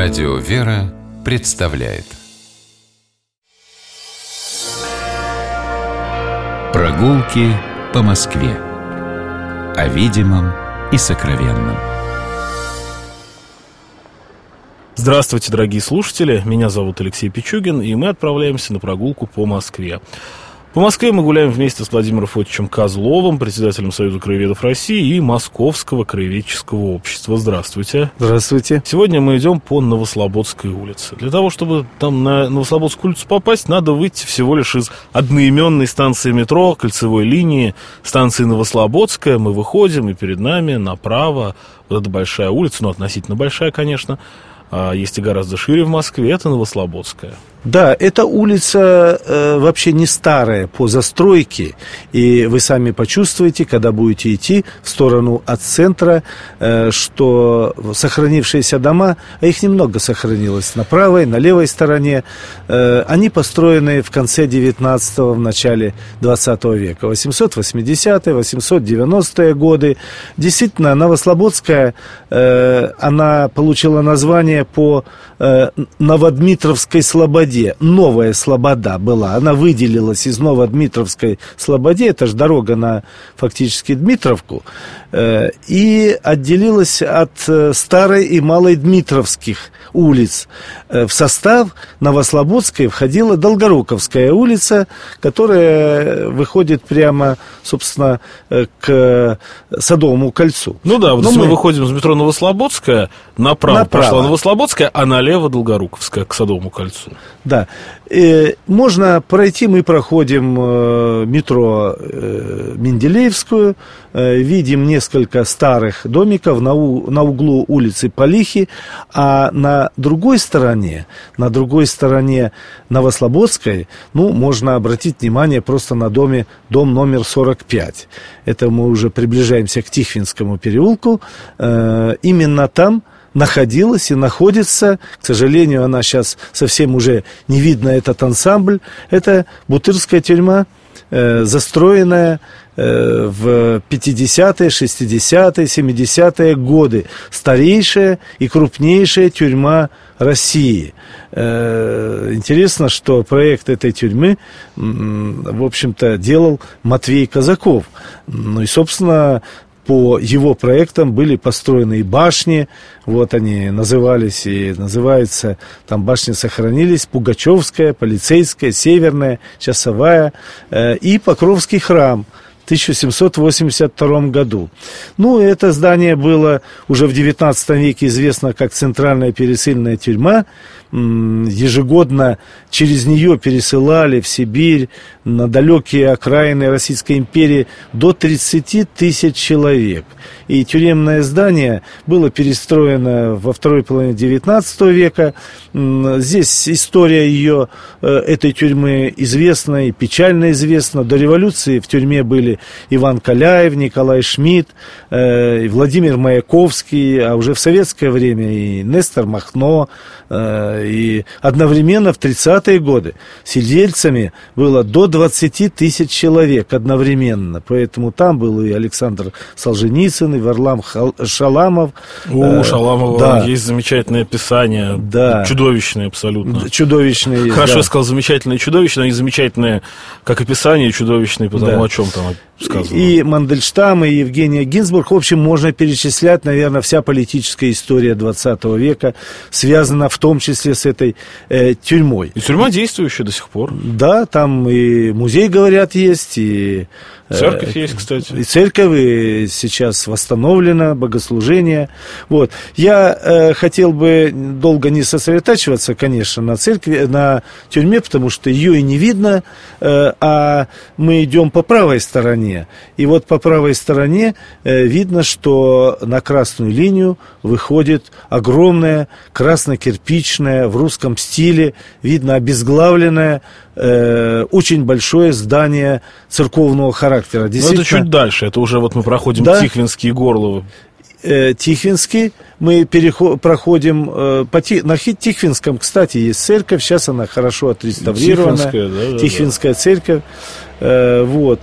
Радио «Вера» представляет Прогулки по Москве О видимом и сокровенном Здравствуйте, дорогие слушатели! Меня зовут Алексей Пичугин, и мы отправляемся на прогулку по Москве. По Москве мы гуляем вместе с Владимиром Фотичем Козловым, председателем Союза краеведов России и Московского краеведческого общества. Здравствуйте. Здравствуйте. Сегодня мы идем по Новослободской улице. Для того, чтобы там на Новослободскую улицу попасть, надо выйти всего лишь из одноименной станции метро, кольцевой линии, станции Новослободская. Мы выходим, и перед нами направо вот эта большая улица, ну, относительно большая, конечно, а есть и гораздо шире в Москве, это Новослободская. Да, эта улица э, вообще не старая по застройке, и вы сами почувствуете, когда будете идти в сторону от центра, э, что сохранившиеся дома, а их немного сохранилось на правой, на левой стороне, э, они построены в конце 19-го, в начале 20 века, 880-е, 890-е годы. Действительно, Новослободская, э, она получила название по э, Новодмитровской слободе, Слободе новая Слобода была. Она выделилась из Новодмитровской Слободе, это же дорога на фактически Дмитровку, э, и отделилась от э, Старой и Малой Дмитровских улиц. Э, в состав Новослободской входила Долгоруковская улица, которая выходит прямо, собственно, к Садовому кольцу. Ну да, вот Но мы... мы выходим из метро Новослободская, направо, направо пошла Новослободская, а налево Долгоруковская к Садовому кольцу. Да. Э, можно пройти, мы проходим э, метро э, Менделеевскую, видим несколько старых домиков на, у, на углу улицы Полихи, а на другой стороне, на другой стороне Новослободской, ну, можно обратить внимание просто на доме, дом номер 45. Это мы уже приближаемся к Тихвинскому переулку. Именно там находилась и находится, к сожалению, она сейчас совсем уже не видно этот ансамбль, это Бутырская тюрьма, э, застроенная э, в 50-е, 60-е, 70-е годы. Старейшая и крупнейшая тюрьма России. Э, интересно, что проект этой тюрьмы, в общем-то, делал Матвей Казаков. Ну и, собственно, по его проектам были построены и башни, вот они назывались и называются, там башни сохранились, Пугачевская, Полицейская, Северная, Часовая э, и Покровский храм – 1782 году. Ну, это здание было уже в 19 веке известно как Центральная пересыльная тюрьма. Ежегодно через нее пересылали в Сибирь, на далекие окраины Российской империи до 30 тысяч человек. И тюремное здание было перестроено во второй половине 19 века. Здесь история ее, э, этой тюрьмы известна и печально известна. До революции в тюрьме были Иван Каляев, Николай Шмидт, э, Владимир Маяковский, а уже в советское время и Нестор Махно, и одновременно в 30-е годы сидельцами было до 20 тысяч человек одновременно, поэтому там был и Александр Солженицын, и Варлам Шаламов. У э, Шаламова да. есть замечательное описание, да. чудовищное абсолютно. Чудовищное. Хорошо да. сказал, замечательное и чудовищное, и замечательное, как описание, чудовищное, потому да. о чем там сказано. И Мандельштам, и Евгения Гинзбург. В общем, можно перечислять, наверное, вся политическая история 20 века связана в том числе с этой э, тюрьмой. И тюрьма действующая до сих пор. Да, там и музей, говорят, есть, и Церковь есть, кстати. И церковь и сейчас восстановлена, богослужение. Вот. Я э, хотел бы долго не сосредотачиваться, конечно, на церкви, на тюрьме, потому что ее и не видно, э, а мы идем по правой стороне. И вот по правой стороне э, видно, что на красную линию выходит огромная красно-кирпичная в русском стиле, видно обезглавленная э, очень большое здание церковного характера. Но это чуть дальше, это уже вот мы проходим да? Тихвинский и Горловы. Э, Тихвинский, мы переход, проходим э, по на Тихвинском, кстати, есть церковь, сейчас она хорошо отреставрирована. Тихвинская, да, да, Тихвинская да. церковь, э, вот.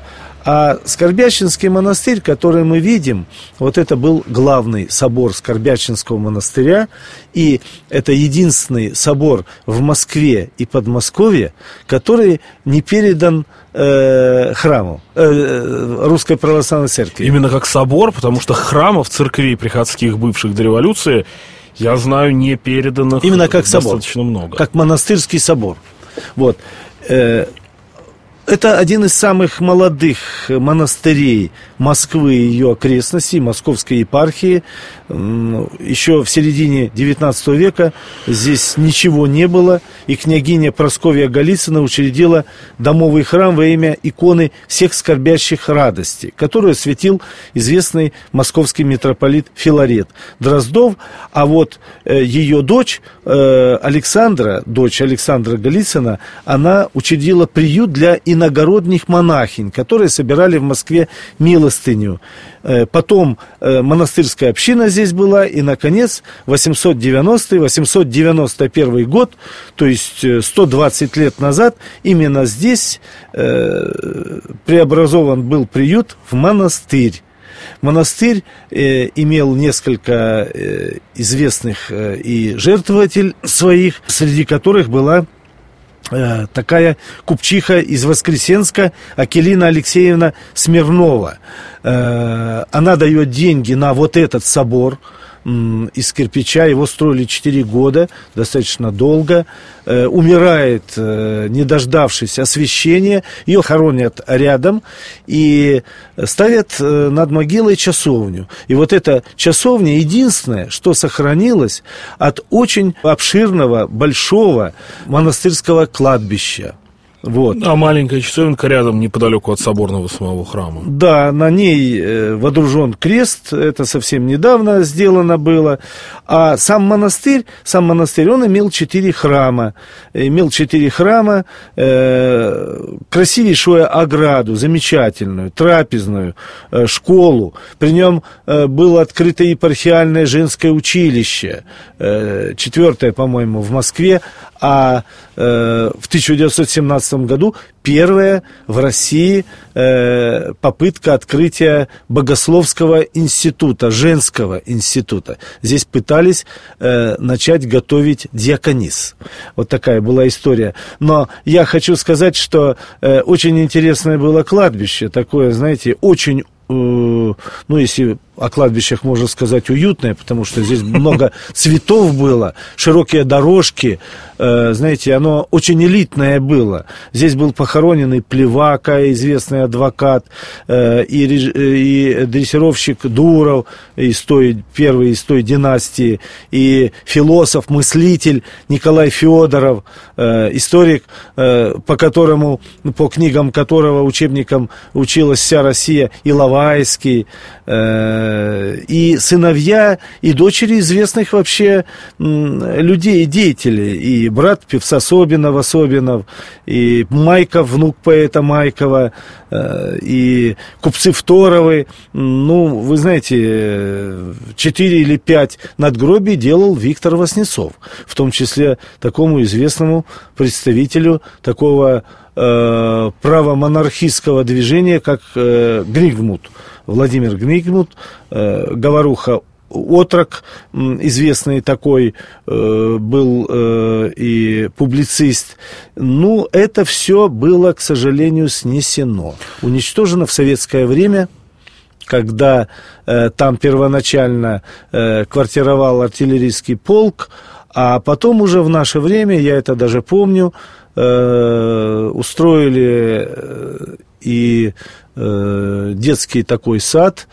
А Скорбящинский монастырь, который мы видим, вот это был главный собор Скорбящинского монастыря, и это единственный собор в Москве и Подмосковье, который не передан э, храму э, Русской Православной Церкви. Именно как собор, потому что храмов церквей приходских бывших до революции, я знаю, не переданных Именно как собор. достаточно много. Как монастырский собор. Вот. Э, это один из самых молодых монастырей Москвы и ее окрестностей, Московской епархии. Еще в середине XIX века здесь ничего не было, и княгиня Просковья Голицына учредила домовый храм во имя иконы всех скорбящих радости, которую осветил известный московский митрополит Филарет Дроздов, а вот э, ее дочь э, Александра, дочь Александра Голицына, она учредила приют для иногородних монахинь, которые собирали в Москве милостыню. Э, потом э, монастырская община здесь была, и, наконец, 890-891 год, то есть 120 э, лет назад, именно здесь преобразован был приют в монастырь. Монастырь э, имел несколько э, известных э, и жертвователь своих, среди которых была такая купчиха из Воскресенска Акелина Алексеевна Смирнова. Э, она дает деньги на вот этот собор – из кирпича. Его строили 4 года, достаточно долго. Э, умирает, э, не дождавшись освещения. Ее хоронят рядом и ставят э, над могилой часовню. И вот эта часовня единственное, что сохранилось от очень обширного, большого монастырского кладбища. Вот. А маленькая часовенка рядом, неподалеку от соборного самого храма. Да, на ней э, водружен крест, это совсем недавно сделано было. А сам монастырь, сам монастырь, он имел четыре храма. Имел четыре храма, э, красивейшую ограду, замечательную, трапезную, э, школу. При нем э, было открыто епархиальное женское училище, э, четвертое, по-моему, в Москве, а э, в 1917 году первая в России э, попытка открытия богословского института, женского института. Здесь пытались э, начать готовить диаконис. Вот такая была история. Но я хочу сказать, что э, очень интересное было кладбище, такое, знаете, очень э, ну, если о кладбищах можно сказать уютное, потому что здесь много цветов было, широкие дорожки, э, знаете, оно очень элитное было. Здесь был похоронен и Плевака, известный адвокат, э, и, и дрессировщик Дуров из той, первой из той династии, и философ, мыслитель Николай Федоров, э, историк, э, по которому, по книгам которого учебникам училась вся Россия, Иловайский, э, и сыновья, и дочери известных вообще людей и деятелей. И брат певца Собинов, Собинов, и Майков, внук поэта Майкова, э, и купцы Второвы. Ну, вы знаете, четыре или пять надгробий делал Виктор Васнецов, в том числе такому известному представителю такого э, правомонархистского движения, как э, Григмут. Владимир Гнигмут, э, говоруха отрок, известный такой э, был э, и публицист. Ну, это все было, к сожалению, снесено. Уничтожено в советское время, когда э, там первоначально э, квартировал артиллерийский полк, а потом уже в наше время, я это даже помню, э, устроили э, и э, детский такой сад,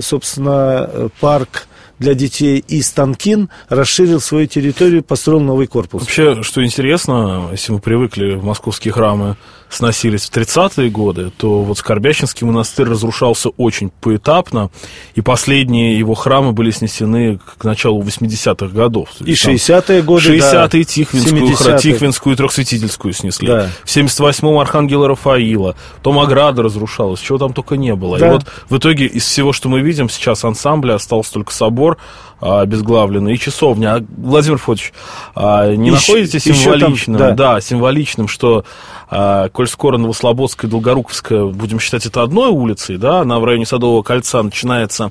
собственно, парк для детей, и Станкин расширил свою территорию, построил новый корпус. Вообще, что интересно, если мы привыкли в московские храмы сносились в 30-е годы, то вот Скорбящинский монастырь разрушался очень поэтапно, и последние его храмы были снесены к началу 80-х годов. И 60-е годы, 60-е да. Тихвинскую, хра, Тихвинскую и Трехсвятительскую снесли. Да. В 78-м Архангела Рафаила, потом ограда разрушалась, чего там только не было. Да. И вот в итоге из всего, что мы видим сейчас ансамбля, остался только собор, собор а, обезглавленный, и часовня. А, Владимир Фотович, а, не еще, находите символичным, там, да. да, символичным, что а, коль скоро Новослободская и Долгоруковская, будем считать это одной улицей, да, она в районе Садового кольца начинается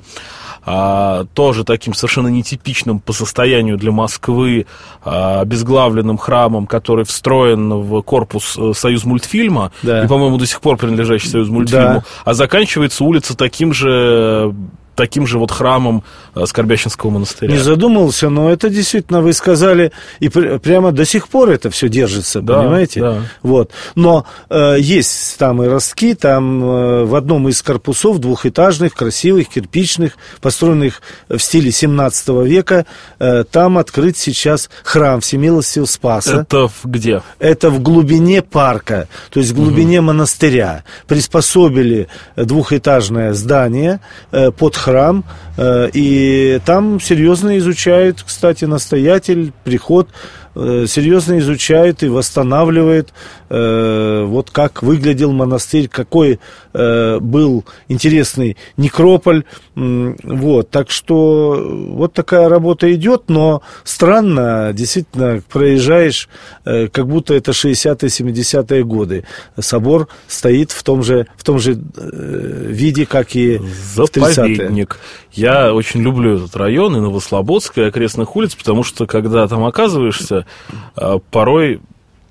а, тоже таким совершенно нетипичным по состоянию для Москвы а, обезглавленным храмом, который встроен в корпус э, Союз мультфильма, да. и, по-моему, до сих пор принадлежащий Союз мультфильму, да. а заканчивается улица таким же таким же вот храмом э, Скорбящинского монастыря. Не задумывался, но это действительно вы сказали, и пр- прямо до сих пор это все держится, да, понимаете? Да. Вот. Но э, есть там и ростки, там э, в одном из корпусов двухэтажных, красивых, кирпичных, построенных в стиле 17 века, э, там открыт сейчас храм Всемилостивого Спаса. Это где? Это в глубине парка, то есть в глубине угу. монастыря. Приспособили двухэтажное здание э, под храм храм, э, и там серьезно изучает, кстати, настоятель, приход серьезно изучает и восстанавливает, э, вот как выглядел монастырь, какой э, был интересный некрополь. Вот, так что вот такая работа идет, но странно, действительно, проезжаешь, как будто это 60-е, 70-е годы. Собор стоит в том же, в том же виде, как и Заповедник. в 30-е. Я очень люблю этот район и Новослободск, и окрестных улиц, потому что, когда там оказываешься, порой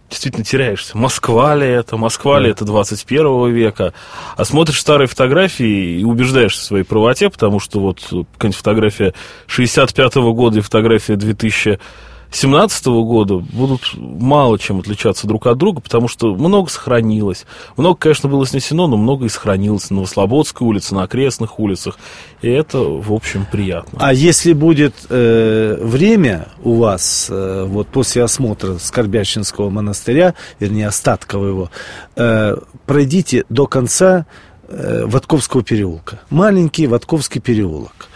действительно теряешься. Москва ли это, Москва ли это 21 века. А смотришь старые фотографии и убеждаешься в своей правоте, потому что вот какая-нибудь фотография 65 -го года и фотография 2000 2017 года будут мало чем отличаться друг от друга, потому что много сохранилось. Много, конечно, было снесено, но много и сохранилось на Новослободской улице, на окрестных улицах. И это, в общем, приятно. А если будет э, время у вас, э, вот после осмотра Скорбящинского монастыря, вернее, остатков его, э, пройдите до конца э, Ватковского переулка. Маленький Ватковский переулок.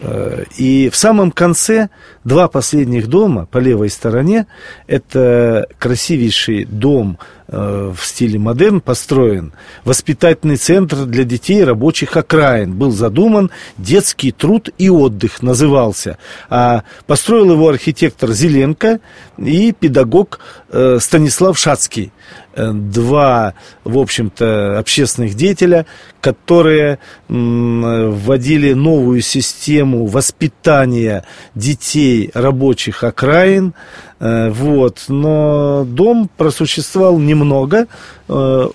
Э, и в самом конце два последних дома по левой стороне это красивейший дом э, в стиле модерн построен. Воспитательный центр для детей рабочих окраин. Был задуман детский труд и отдых назывался. А построил его архитектор Зеленко и педагог э, Станислав Шацкий. Два, в общем-то, общественных деятеля, которые вводили новую систему воспитания детей рабочих окраин, Э, вот. Но дом просуществовал немного. Э,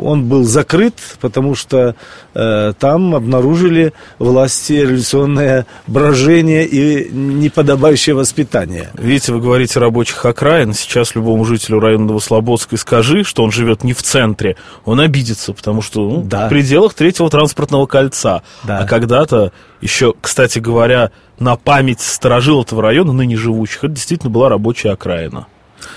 он был закрыт, потому что э, там обнаружили власти революционное брожение и неподобающее воспитание. Видите, вы говорите рабочих окраин. Сейчас любому жителю района Новослободска скажи, что он живет не в центре, он обидится, потому что ну, да. в пределах третьего транспортного кольца. Да. А когда-то еще, кстати говоря, на память сторожил этого района, ныне живущих, это действительно была рабочая окраина.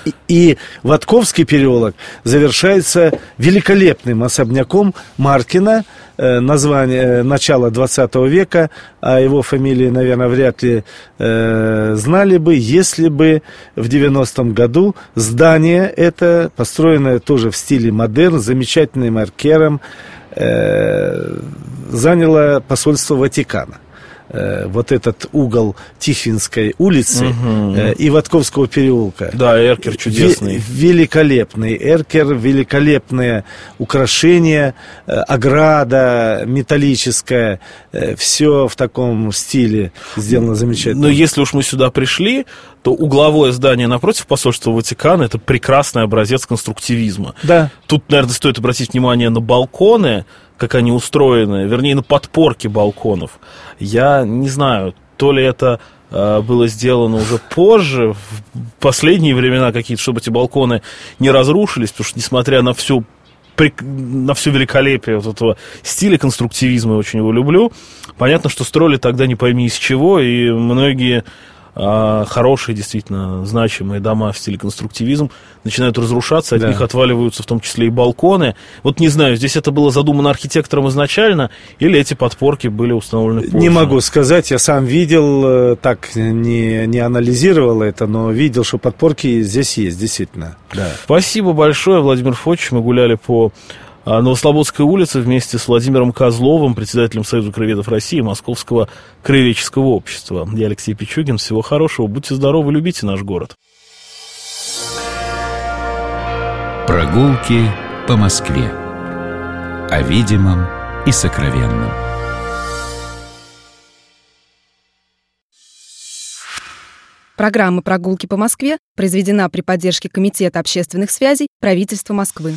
И, и Ватковский переулок завершается великолепным особняком Маркина, э, название э, начала 20 века, а его фамилии, наверное, вряд ли э, знали бы, если бы в 90-м году здание это, построенное тоже в стиле модерн, замечательным аркером, э, заняло посольство Ватикана. Э, вот этот угол Тихвинской улицы угу. э, и Ватковского переулка. Да, эркер чудесный. В, великолепный эркер, великолепные украшения, э, ограда металлическая, э, все в таком стиле сделано замечательно. Но если уж мы сюда пришли, то угловое здание напротив посольства Ватикана это прекрасный образец конструктивизма. Да. Тут, наверное, стоит обратить внимание на балконы, как они устроены, вернее, на подпорке балконов. Я не знаю, то ли это э, было сделано уже позже, в последние времена какие-то, чтобы эти балконы не разрушились, потому что, несмотря на всю на все великолепие вот этого стиля конструктивизма, я очень его люблю. Понятно, что строили тогда не пойми из чего, и многие а хорошие, действительно, значимые дома в стиле конструктивизм начинают разрушаться, от да. них отваливаются в том числе и балконы. Вот не знаю, здесь это было задумано архитектором изначально, или эти подпорки были установлены позже? Не могу сказать, я сам видел, э, так не, не анализировал это, но видел, что подпорки здесь есть, действительно. Да. Спасибо большое, Владимир Фотич, мы гуляли по а Новослободская улица вместе с Владимиром Козловым, председателем Союза краеведов России, Московского краеведческого общества. Я Алексей Пичугин. Всего хорошего. Будьте здоровы, любите наш город. Прогулки по Москве. О видимом и сокровенном. Программа «Прогулки по Москве» произведена при поддержке Комитета общественных связей правительства Москвы.